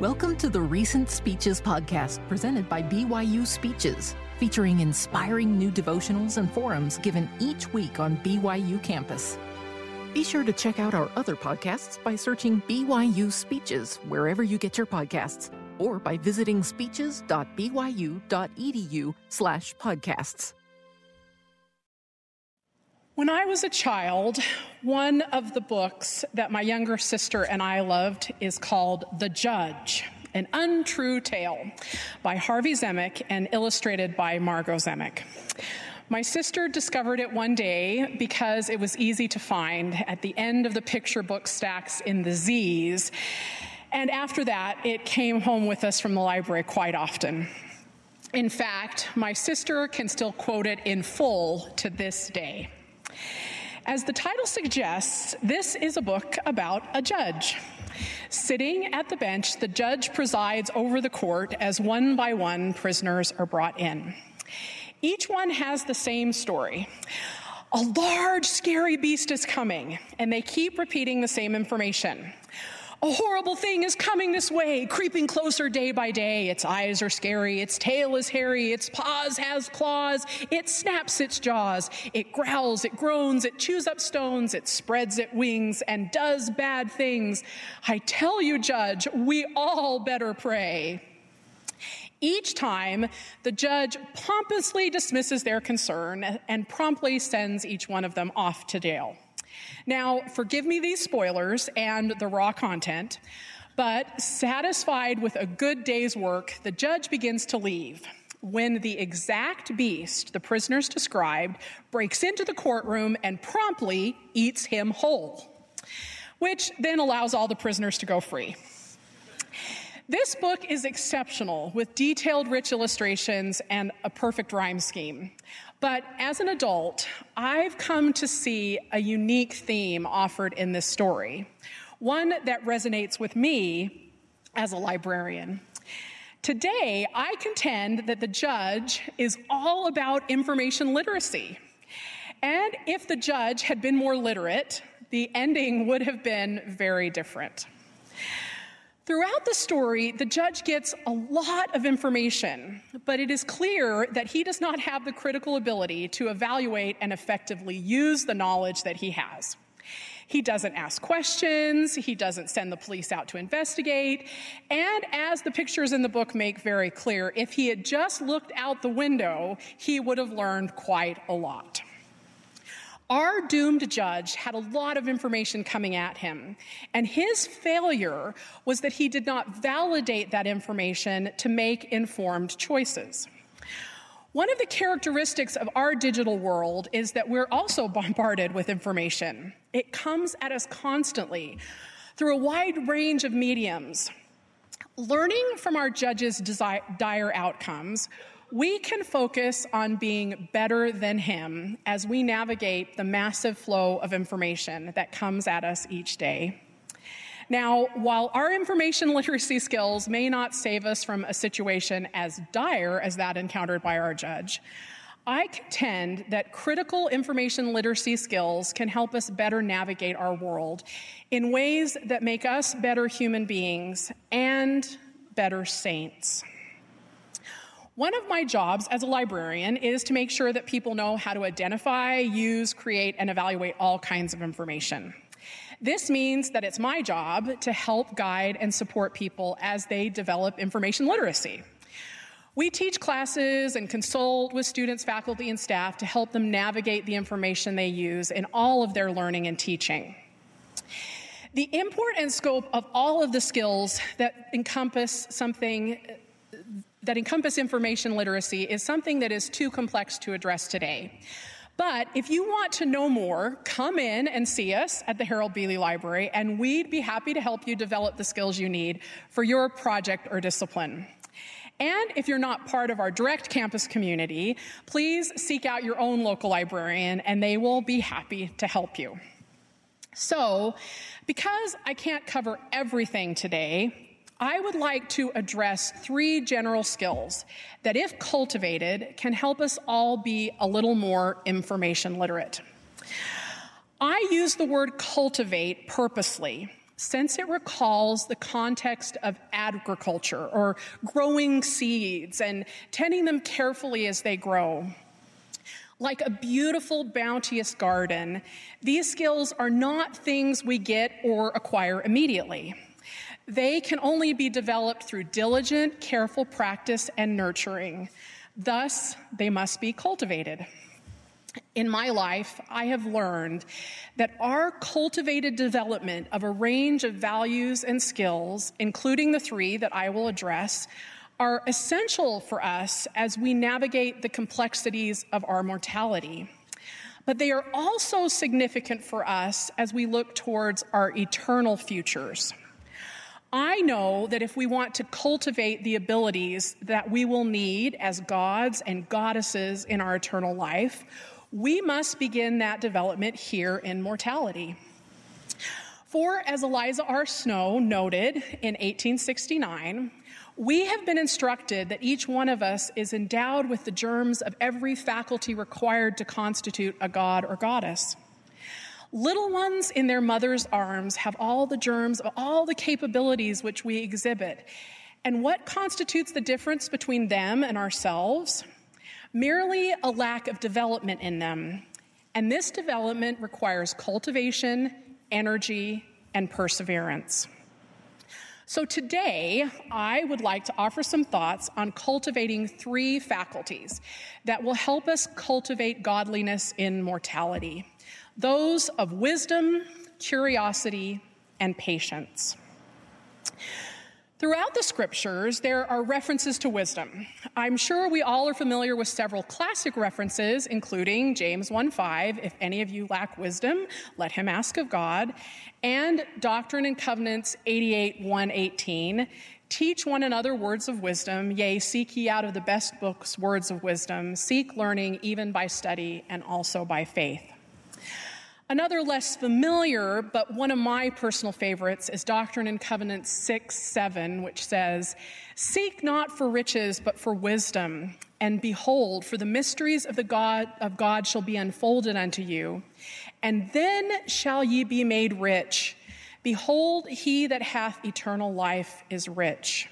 Welcome to the Recent Speeches podcast presented by BYU Speeches, featuring inspiring new devotionals and forums given each week on BYU campus. Be sure to check out our other podcasts by searching BYU Speeches wherever you get your podcasts or by visiting speeches.byu.edu slash podcasts. When I was a child, one of the books that my younger sister and I loved is called The Judge, an untrue tale by Harvey Zemach and illustrated by Margot Zemach. My sister discovered it one day because it was easy to find at the end of the picture book stacks in the Z's. And after that, it came home with us from the library quite often. In fact, my sister can still quote it in full to this day. As the title suggests, this is a book about a judge. Sitting at the bench, the judge presides over the court as one by one prisoners are brought in. Each one has the same story. A large, scary beast is coming, and they keep repeating the same information. A horrible thing is coming this way, creeping closer day by day. Its eyes are scary, its tail is hairy, its paws has claws, it snaps its jaws, it growls, it groans, it chews up stones, it spreads its wings and does bad things. I tell you, Judge, we all better pray. Each time, the judge pompously dismisses their concern and promptly sends each one of them off to jail. Now, forgive me these spoilers and the raw content, but satisfied with a good day's work, the judge begins to leave when the exact beast the prisoners described breaks into the courtroom and promptly eats him whole, which then allows all the prisoners to go free. This book is exceptional with detailed, rich illustrations and a perfect rhyme scheme. But as an adult, I've come to see a unique theme offered in this story, one that resonates with me as a librarian. Today, I contend that the judge is all about information literacy. And if the judge had been more literate, the ending would have been very different. Throughout the story, the judge gets a lot of information, but it is clear that he does not have the critical ability to evaluate and effectively use the knowledge that he has. He doesn't ask questions, he doesn't send the police out to investigate, and as the pictures in the book make very clear, if he had just looked out the window, he would have learned quite a lot. Our doomed judge had a lot of information coming at him, and his failure was that he did not validate that information to make informed choices. One of the characteristics of our digital world is that we're also bombarded with information. It comes at us constantly through a wide range of mediums. Learning from our judge's dire outcomes, we can focus on being better than him as we navigate the massive flow of information that comes at us each day. Now, while our information literacy skills may not save us from a situation as dire as that encountered by our judge, I contend that critical information literacy skills can help us better navigate our world in ways that make us better human beings and better saints. One of my jobs as a librarian is to make sure that people know how to identify, use, create, and evaluate all kinds of information. This means that it's my job to help guide and support people as they develop information literacy. We teach classes and consult with students, faculty, and staff to help them navigate the information they use in all of their learning and teaching. The import and scope of all of the skills that encompass something that encompass information literacy is something that is too complex to address today. But if you want to know more, come in and see us at the Harold B. Lee Library, and we'd be happy to help you develop the skills you need for your project or discipline. And if you're not part of our direct campus community, please seek out your own local librarian, and they will be happy to help you. So, because I can't cover everything today, I would like to address three general skills that, if cultivated, can help us all be a little more information literate. I use the word cultivate purposely since it recalls the context of agriculture or growing seeds and tending them carefully as they grow. Like a beautiful, bounteous garden, these skills are not things we get or acquire immediately. They can only be developed through diligent, careful practice and nurturing. Thus, they must be cultivated. In my life, I have learned that our cultivated development of a range of values and skills, including the three that I will address, are essential for us as we navigate the complexities of our mortality. But they are also significant for us as we look towards our eternal futures. I know that if we want to cultivate the abilities that we will need as gods and goddesses in our eternal life, we must begin that development here in mortality. For, as Eliza R. Snow noted in 1869, we have been instructed that each one of us is endowed with the germs of every faculty required to constitute a god or goddess. Little ones in their mother's arms have all the germs of all the capabilities which we exhibit. And what constitutes the difference between them and ourselves? Merely a lack of development in them. And this development requires cultivation, energy, and perseverance. So today, I would like to offer some thoughts on cultivating three faculties that will help us cultivate godliness in mortality those of wisdom, curiosity, and patience. Throughout the scriptures, there are references to wisdom. I'm sure we all are familiar with several classic references, including James 1:5, if any of you lack wisdom, let him ask of God, and Doctrine and Covenants 88 118. Teach one another words of wisdom, yea, seek ye out of the best books words of wisdom, seek learning even by study and also by faith. Another less familiar, but one of my personal favorites, is Doctrine and Covenants 6 7, which says, Seek not for riches, but for wisdom. And behold, for the mysteries of the God of God shall be unfolded unto you. And then shall ye be made rich. Behold, he that hath eternal life is rich.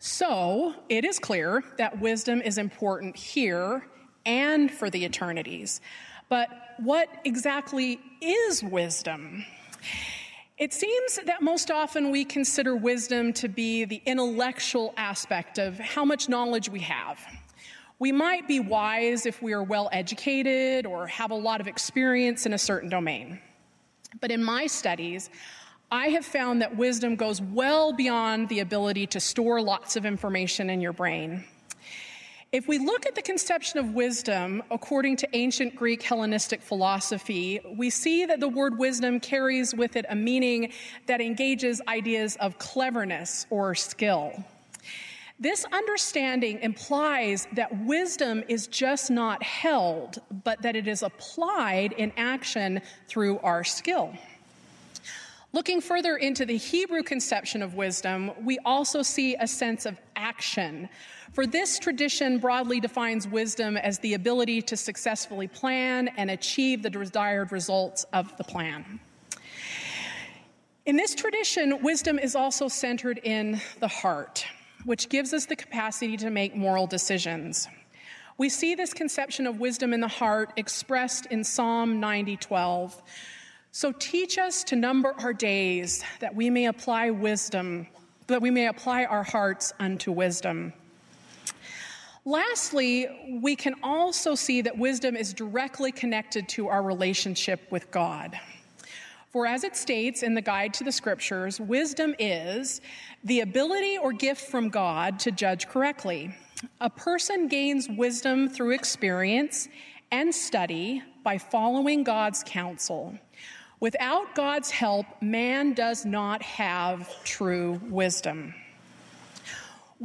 So it is clear that wisdom is important here and for the eternities. But what exactly is wisdom? It seems that most often we consider wisdom to be the intellectual aspect of how much knowledge we have. We might be wise if we are well educated or have a lot of experience in a certain domain. But in my studies, I have found that wisdom goes well beyond the ability to store lots of information in your brain. If we look at the conception of wisdom according to ancient Greek Hellenistic philosophy, we see that the word wisdom carries with it a meaning that engages ideas of cleverness or skill. This understanding implies that wisdom is just not held, but that it is applied in action through our skill. Looking further into the Hebrew conception of wisdom, we also see a sense of action for this tradition broadly defines wisdom as the ability to successfully plan and achieve the desired results of the plan. In this tradition, wisdom is also centered in the heart, which gives us the capacity to make moral decisions. We see this conception of wisdom in the heart expressed in Psalm 90:12. So teach us to number our days that we may apply wisdom, that we may apply our hearts unto wisdom. Lastly, we can also see that wisdom is directly connected to our relationship with God. For as it states in the Guide to the Scriptures, wisdom is the ability or gift from God to judge correctly. A person gains wisdom through experience and study by following God's counsel. Without God's help, man does not have true wisdom.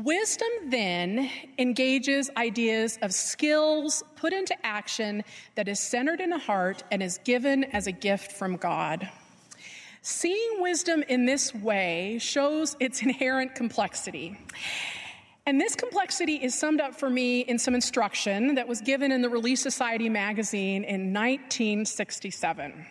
Wisdom then engages ideas of skills put into action that is centered in the heart and is given as a gift from God. Seeing wisdom in this way shows its inherent complexity. And this complexity is summed up for me in some instruction that was given in the Relief Society magazine in 1967.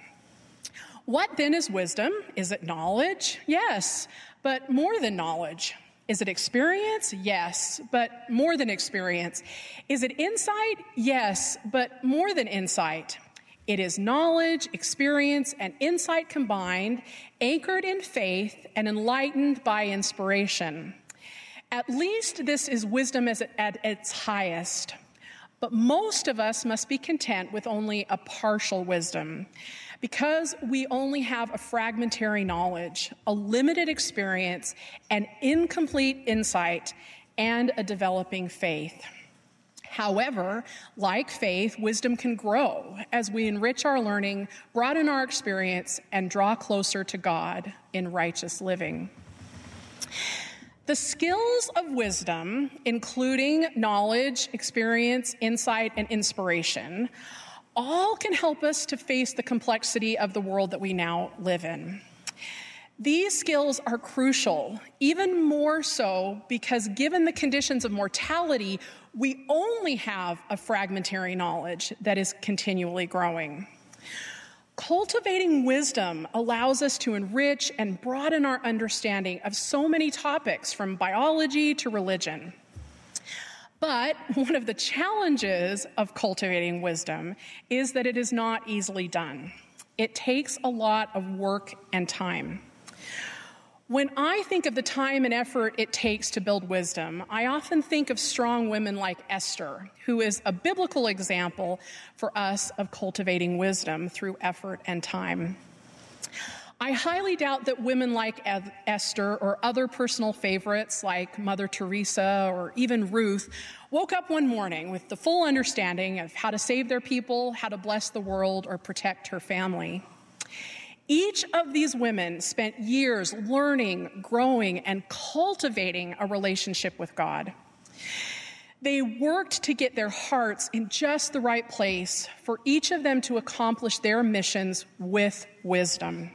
What then is wisdom? Is it knowledge? Yes, but more than knowledge. Is it experience? Yes, but more than experience. Is it insight? Yes, but more than insight. It is knowledge, experience, and insight combined, anchored in faith and enlightened by inspiration. At least this is wisdom at its highest. But most of us must be content with only a partial wisdom because we only have a fragmentary knowledge, a limited experience, an incomplete insight, and a developing faith. However, like faith, wisdom can grow as we enrich our learning, broaden our experience, and draw closer to God in righteous living. The skills of wisdom, including knowledge, experience, insight, and inspiration, all can help us to face the complexity of the world that we now live in. These skills are crucial, even more so because given the conditions of mortality, we only have a fragmentary knowledge that is continually growing. Cultivating wisdom allows us to enrich and broaden our understanding of so many topics from biology to religion. But one of the challenges of cultivating wisdom is that it is not easily done. It takes a lot of work and time. When I think of the time and effort it takes to build wisdom, I often think of strong women like Esther, who is a biblical example for us of cultivating wisdom through effort and time. I highly doubt that women like Esther or other personal favorites like Mother Teresa or even Ruth woke up one morning with the full understanding of how to save their people, how to bless the world, or protect her family. Each of these women spent years learning, growing, and cultivating a relationship with God. They worked to get their hearts in just the right place for each of them to accomplish their missions with wisdom.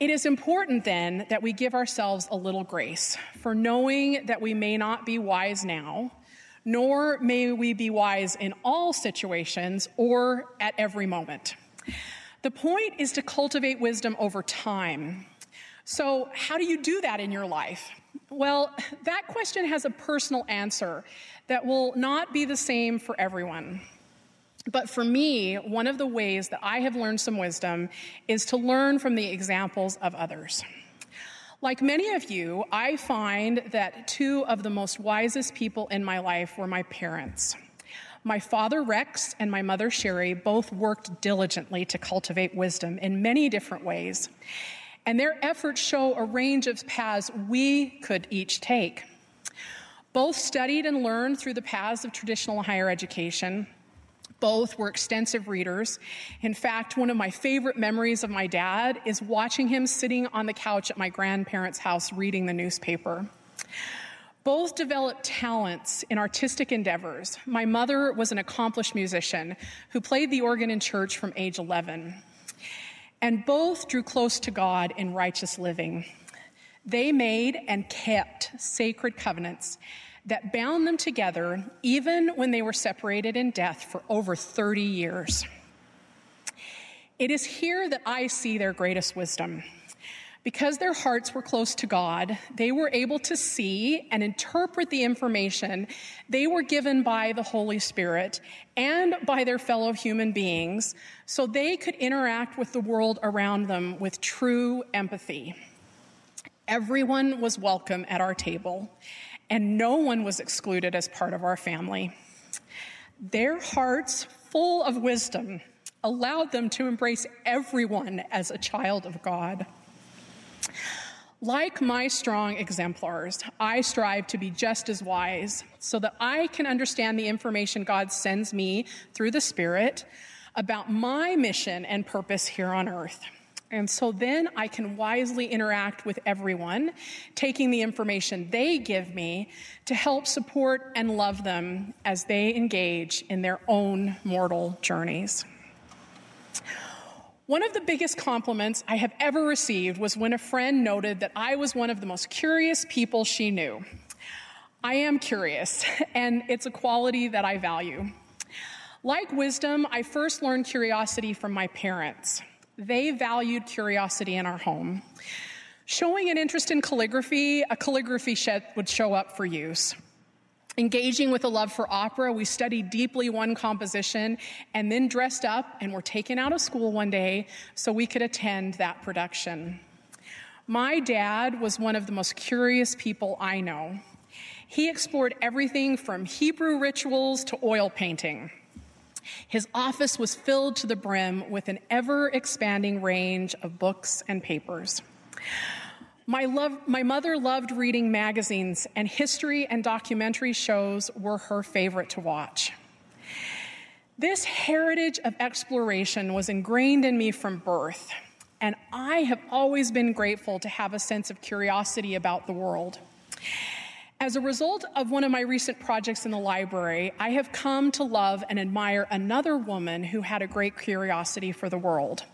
It is important then that we give ourselves a little grace for knowing that we may not be wise now, nor may we be wise in all situations or at every moment. The point is to cultivate wisdom over time. So, how do you do that in your life? Well, that question has a personal answer that will not be the same for everyone. But for me, one of the ways that I have learned some wisdom is to learn from the examples of others. Like many of you, I find that two of the most wisest people in my life were my parents. My father, Rex, and my mother, Sherry, both worked diligently to cultivate wisdom in many different ways. And their efforts show a range of paths we could each take. Both studied and learned through the paths of traditional higher education. Both were extensive readers. In fact, one of my favorite memories of my dad is watching him sitting on the couch at my grandparents' house reading the newspaper. Both developed talents in artistic endeavors. My mother was an accomplished musician who played the organ in church from age 11. And both drew close to God in righteous living. They made and kept sacred covenants that bound them together even when they were separated in death for over 30 years. It is here that I see their greatest wisdom. Because their hearts were close to God, they were able to see and interpret the information they were given by the Holy Spirit and by their fellow human beings so they could interact with the world around them with true empathy. Everyone was welcome at our table, and no one was excluded as part of our family. Their hearts, full of wisdom, allowed them to embrace everyone as a child of God. Like my strong exemplars, I strive to be just as wise so that I can understand the information God sends me through the Spirit about my mission and purpose here on earth. And so then I can wisely interact with everyone, taking the information they give me to help support and love them as they engage in their own mortal journeys. One of the biggest compliments I have ever received was when a friend noted that I was one of the most curious people she knew. I am curious, and it's a quality that I value. Like wisdom, I first learned curiosity from my parents. They valued curiosity in our home. Showing an interest in calligraphy, a calligraphy shed would show up for use. Engaging with a love for opera, we studied deeply one composition and then dressed up and were taken out of school one day so we could attend that production. My dad was one of the most curious people I know. He explored everything from Hebrew rituals to oil painting. His office was filled to the brim with an ever expanding range of books and papers. My, love, my mother loved reading magazines, and history and documentary shows were her favorite to watch. This heritage of exploration was ingrained in me from birth, and I have always been grateful to have a sense of curiosity about the world. As a result of one of my recent projects in the library, I have come to love and admire another woman who had a great curiosity for the world,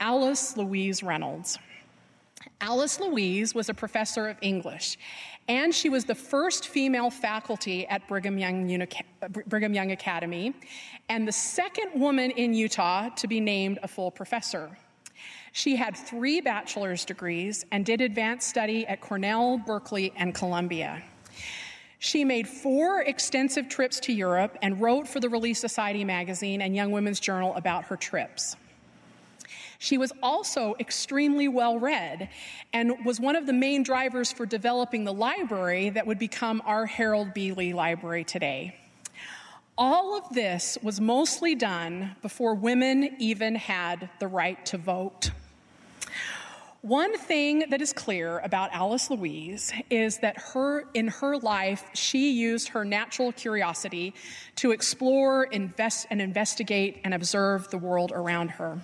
Alice Louise Reynolds. Alice Louise was a professor of English, and she was the first female faculty at Brigham Young, Brigham Young Academy, and the second woman in Utah to be named a full professor. She had three bachelor's degrees and did advanced study at Cornell, Berkeley, and Columbia. She made four extensive trips to Europe and wrote for the Relief Society magazine and Young Women's Journal about her trips. She was also extremely well read and was one of the main drivers for developing the library that would become our Harold B. Lee Library today. All of this was mostly done before women even had the right to vote. One thing that is clear about Alice Louise is that her, in her life, she used her natural curiosity to explore, invest, and investigate and observe the world around her.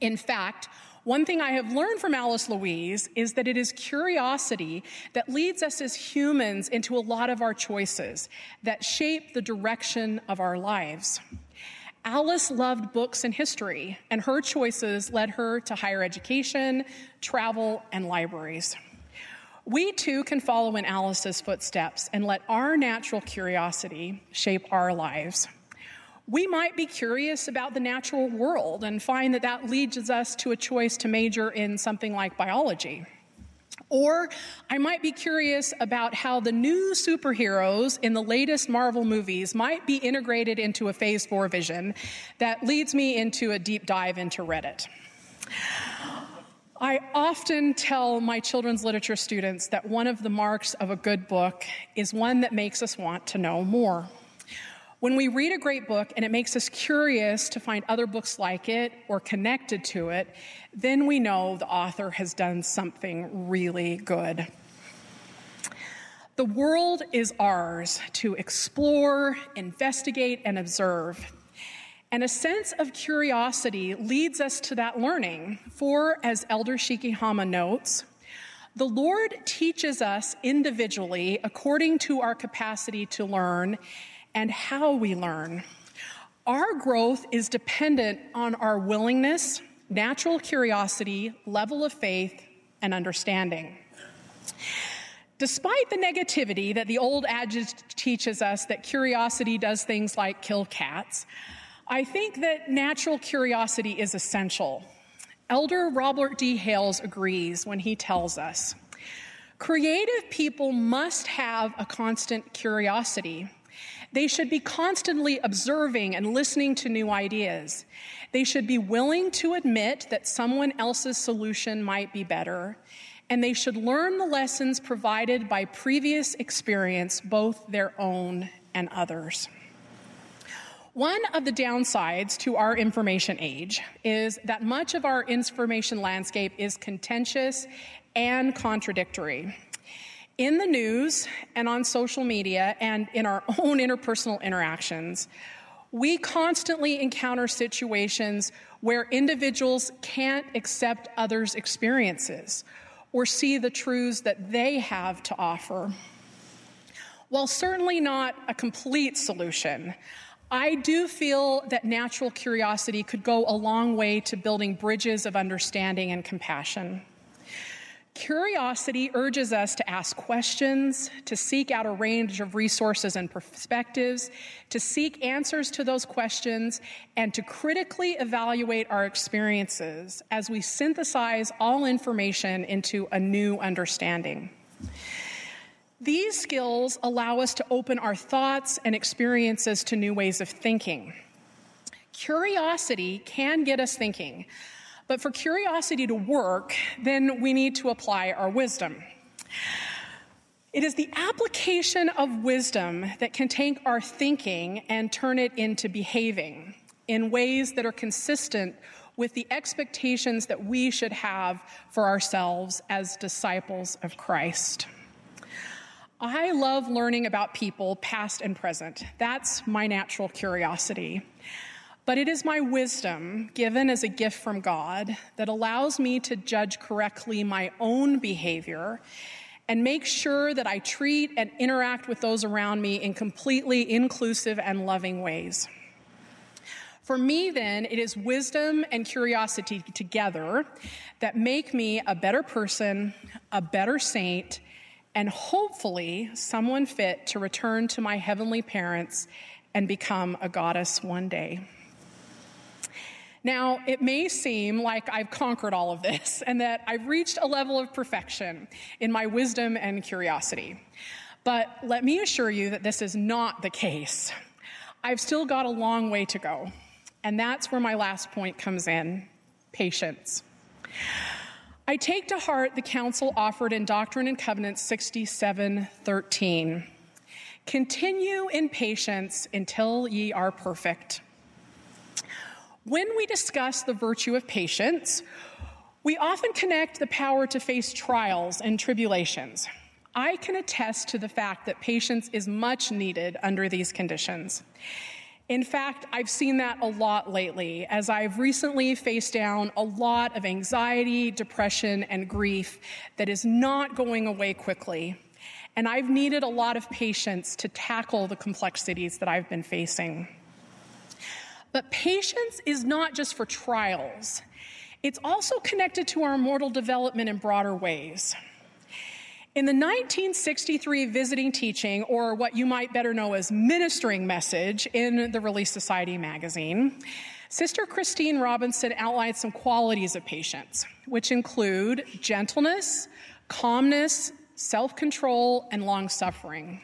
In fact, one thing I have learned from Alice Louise is that it is curiosity that leads us as humans into a lot of our choices that shape the direction of our lives. Alice loved books and history, and her choices led her to higher education, travel, and libraries. We too can follow in Alice's footsteps and let our natural curiosity shape our lives we might be curious about the natural world and find that that leads us to a choice to major in something like biology. Or I might be curious about how the new superheroes in the latest Marvel movies might be integrated into a phase four vision that leads me into a deep dive into Reddit. I often tell my children's literature students that one of the marks of a good book is one that makes us want to know more. When we read a great book and it makes us curious to find other books like it or connected to it, then we know the author has done something really good. The world is ours to explore, investigate, and observe. And a sense of curiosity leads us to that learning. For, as Elder Shikihama notes, the Lord teaches us individually according to our capacity to learn and how we learn. Our growth is dependent on our willingness, natural curiosity, level of faith, and understanding. Despite the negativity that the old adage teaches us that curiosity does things like kill cats, I think that natural curiosity is essential. Elder Robert D. Hales agrees when he tells us creative people must have a constant curiosity. They should be constantly observing and listening to new ideas. They should be willing to admit that someone else's solution might be better. And they should learn the lessons provided by previous experience, both their own and others. One of the downsides to our information age is that much of our information landscape is contentious and contradictory in the news and on social media and in our own interpersonal interactions, we constantly encounter situations where individuals can't accept others' experiences or see the truths that they have to offer. While certainly not a complete solution, I do feel that natural curiosity could go a long way to building bridges of understanding and compassion. Curiosity urges us to ask questions, to seek out a range of resources and perspectives, to seek answers to those questions, and to critically evaluate our experiences as we synthesize all information into a new understanding. These skills allow us to open our thoughts and experiences to new ways of thinking. Curiosity can get us thinking, but for curiosity to work, then we need to apply our wisdom. It is the application of wisdom that can take our thinking and turn it into behaving in ways that are consistent with the expectations that we should have for ourselves as disciples of Christ. I love learning about people, past and present. That's my natural curiosity. But it is my wisdom, given as a gift from God, that allows me to judge correctly my own behavior and make sure that I treat and interact with those around me in completely inclusive and loving ways. For me, then, it is wisdom and curiosity together that make me a better person, a better saint, and hopefully someone fit to return to my heavenly parents and become a goddess one day. Now, it may seem like I've conquered all of this and that I've reached a level of perfection in my wisdom and curiosity. But let me assure you that this is not the case. I've still got a long way to go. And that's where my last point comes in patience. I take to heart the counsel offered in Doctrine and Covenants 67:13. Continue in patience until ye are perfect. When we discuss the virtue of patience, we often connect the power to face trials and tribulations. I can attest to the fact that patience is much needed under these conditions. In fact, I've seen that a lot lately as I've recently faced down a lot of anxiety, depression, and grief that is not going away quickly. And I've needed a lot of patience to tackle the complexities that I've been facing. But patience is not just for trials, it's also connected to our mortal development in broader ways. In the 1963 visiting teaching, or what you might better know as ministering message in the Relief Society magazine, Sister Christine Robinson outlined some qualities of patience, which include gentleness, calmness, self control, and long suffering.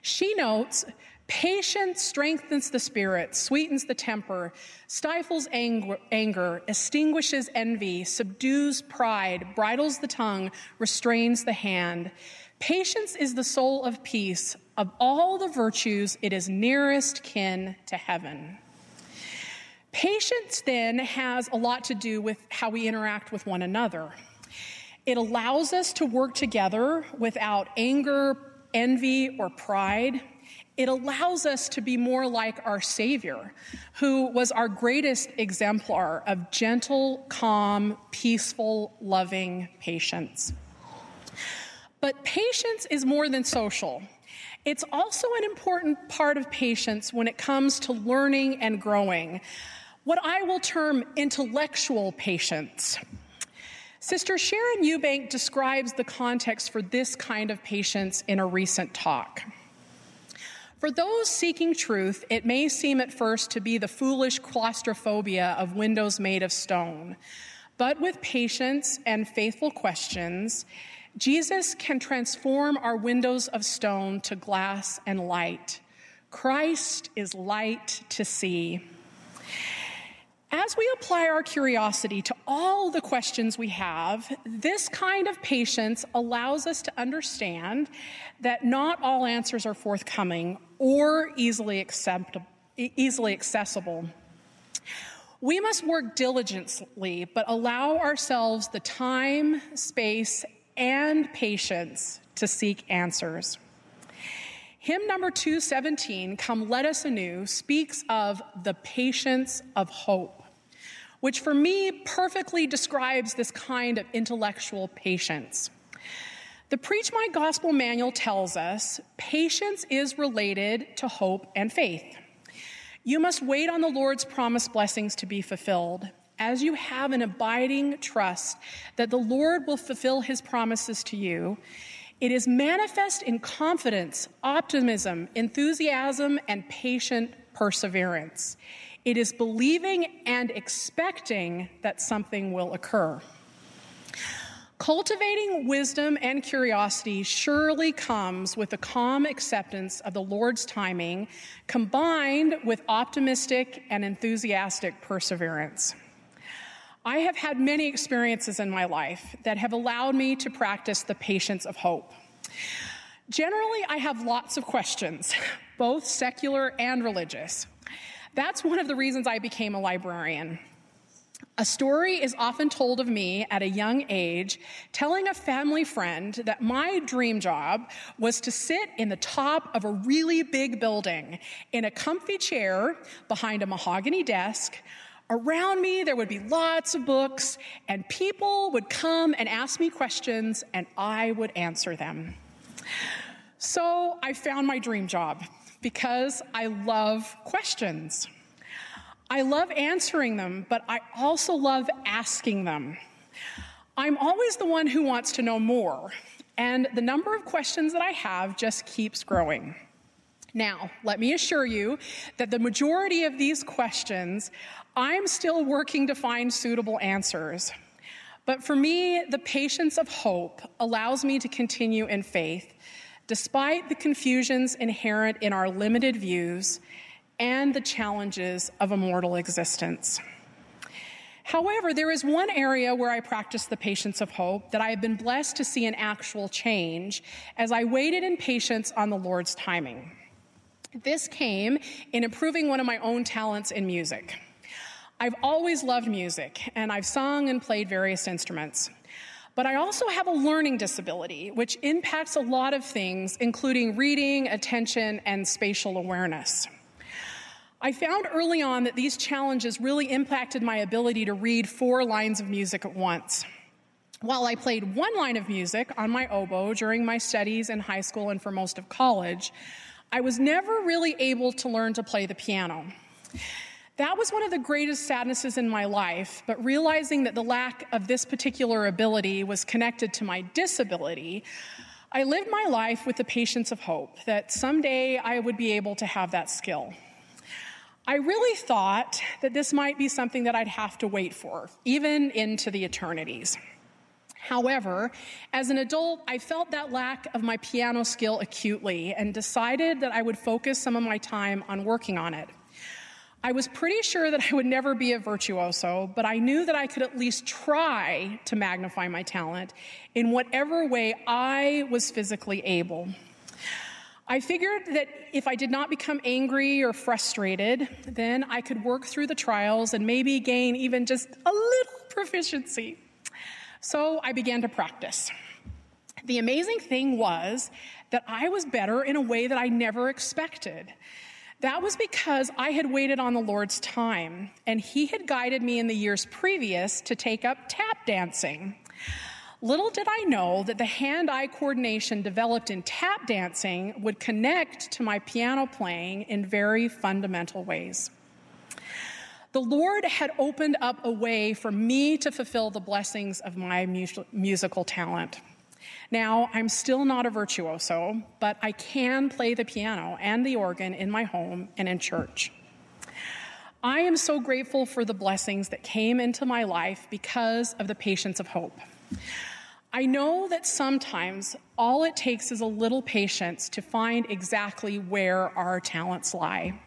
She notes Patience strengthens the spirit, sweetens the temper, stifles anger, anger, extinguishes envy, subdues pride, bridles the tongue, restrains the hand. Patience is the soul of peace. Of all the virtues, it is nearest kin to heaven. Patience then has a lot to do with how we interact with one another. It allows us to work together without anger, envy, or pride. It allows us to be more like our Savior, who was our greatest exemplar of gentle, calm, peaceful, loving patience. But patience is more than social. It's also an important part of patience when it comes to learning and growing, what I will term intellectual patience. Sister Sharon Eubank describes the context for this kind of patience in a recent talk. For those seeking truth, it may seem at first to be the foolish claustrophobia of windows made of stone. But with patience and faithful questions, Jesus can transform our windows of stone to glass and light. Christ is light to see. As we apply our curiosity to all the questions we have, this kind of patience allows us to understand that not all answers are forthcoming or easily, easily accessible. We must work diligently, but allow ourselves the time, space, and patience to seek answers. Hymn number 217, Come Let Us Anew, speaks of the patience of hope which for me perfectly describes this kind of intellectual patience. The Preach My Gospel manual tells us patience is related to hope and faith. You must wait on the Lord's promised blessings to be fulfilled. as you have an abiding trust that the Lord will fulfill his promises to you, it is manifest in confidence, optimism, enthusiasm, and patient perseverance. It is believing and expecting that something will occur. Cultivating wisdom and curiosity surely comes with a calm acceptance of the Lord's timing, combined with optimistic and enthusiastic perseverance. I have had many experiences in my life that have allowed me to practice the patience of hope. Generally, I have lots of questions, both secular and religious. That's one of the reasons I became a librarian. A story is often told of me at a young age, telling a family friend that my dream job was to sit in the top of a really big building in a comfy chair behind a mahogany desk. Around me, there would be lots of books, and people would come and ask me questions, and I would answer them. So I found my dream job because I love questions. I love answering them, but I also love asking them. I'm always the one who wants to know more, and the number of questions that I have just keeps growing. Now, let me assure you that the majority of these questions, I'm still working to find suitable answers. But for me, the patience of hope allows me to continue in faith, despite the confusions inherent in our limited views and the challenges of a mortal existence. However, there is one area where I practice the patience of hope that I have been blessed to see an actual change as I waited in patience on the Lord's timing. This came in improving one of my own talents in music. I've always loved music, and I've sung and played various instruments. But I also have a learning disability, which impacts a lot of things, including reading, attention, and spatial awareness. I found early on that these challenges really impacted my ability to read four lines of music at once. While I played one line of music on my oboe during my studies in high school and for most of college, I was never really able to learn to play the piano. That was one of the greatest sadnesses in my life, but realizing that the lack of this particular ability was connected to my disability, I lived my life with the patience of hope that someday I would be able to have that skill. I really thought that this might be something that I'd have to wait for, even into the eternities. However, as an adult, I felt that lack of my piano skill acutely and decided that I would focus some of my time on working on it. I was pretty sure that I would never be a virtuoso, but I knew that I could at least try to magnify my talent in whatever way I was physically able. I figured that if I did not become angry or frustrated, then I could work through the trials and maybe gain even just a little proficiency. So I began to practice. The amazing thing was that I was better in a way that I never expected. That was because I had waited on the Lord's time, and He had guided me in the years previous to take up tap dancing. Little did I know that the hand eye coordination developed in tap dancing would connect to my piano playing in very fundamental ways. The Lord had opened up a way for me to fulfill the blessings of my musical talent. Now, I'm still not a virtuoso, but I can play the piano and the organ in my home and in church. I am so grateful for the blessings that came into my life because of the patience of hope. I know that sometimes all it takes is a little patience to find exactly where our talents lie.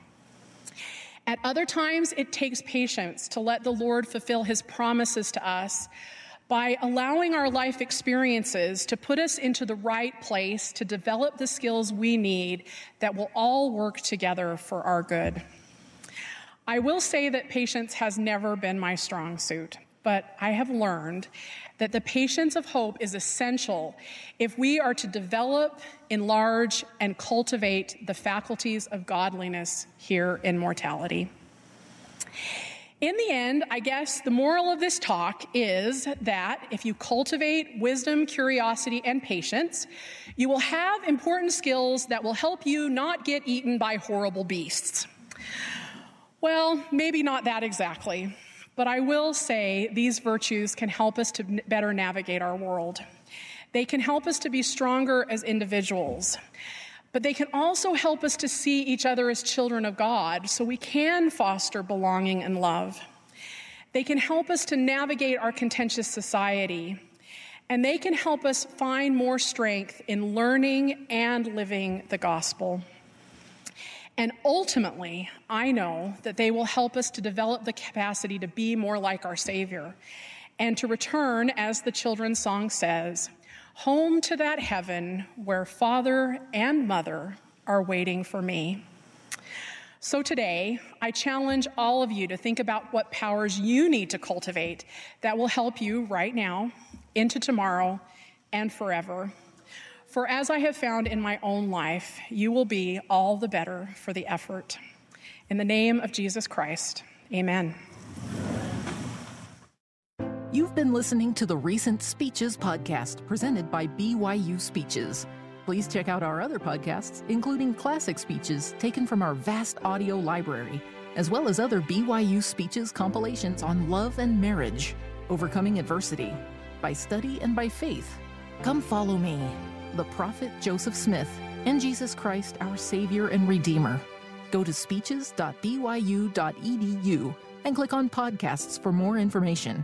At other times, it takes patience to let the Lord fulfill his promises to us by allowing our life experiences to put us into the right place to develop the skills we need that will all work together for our good. I will say that patience has never been my strong suit, but I have learned that the patience of hope is essential if we are to develop, enlarge, and cultivate the faculties of godliness here in mortality. In the end, I guess the moral of this talk is that if you cultivate wisdom, curiosity, and patience, you will have important skills that will help you not get eaten by horrible beasts. Well, maybe not that exactly. But I will say these virtues can help us to better navigate our world. They can help us to be stronger as individuals. But they can also help us to see each other as children of God so we can foster belonging and love. They can help us to navigate our contentious society. And they can help us find more strength in learning and living the gospel. And ultimately, I know that they will help us to develop the capacity to be more like our Savior and to return, as the children's song says, home to that heaven where Father and Mother are waiting for me. So today, I challenge all of you to think about what powers you need to cultivate that will help you right now, into tomorrow, and forever. For as I have found in my own life, you will be all the better for the effort. In the name of Jesus Christ, amen. Been listening to the Recent Speeches podcast presented by BYU Speeches. Please check out our other podcasts, including classic speeches taken from our vast audio library, as well as other BYU Speeches compilations on love and marriage, overcoming adversity, by study and by faith. Come follow me the prophet Joseph Smith, and Jesus Christ, our Savior and Redeemer. Go to speeches.byu.edu and click on podcasts for more information.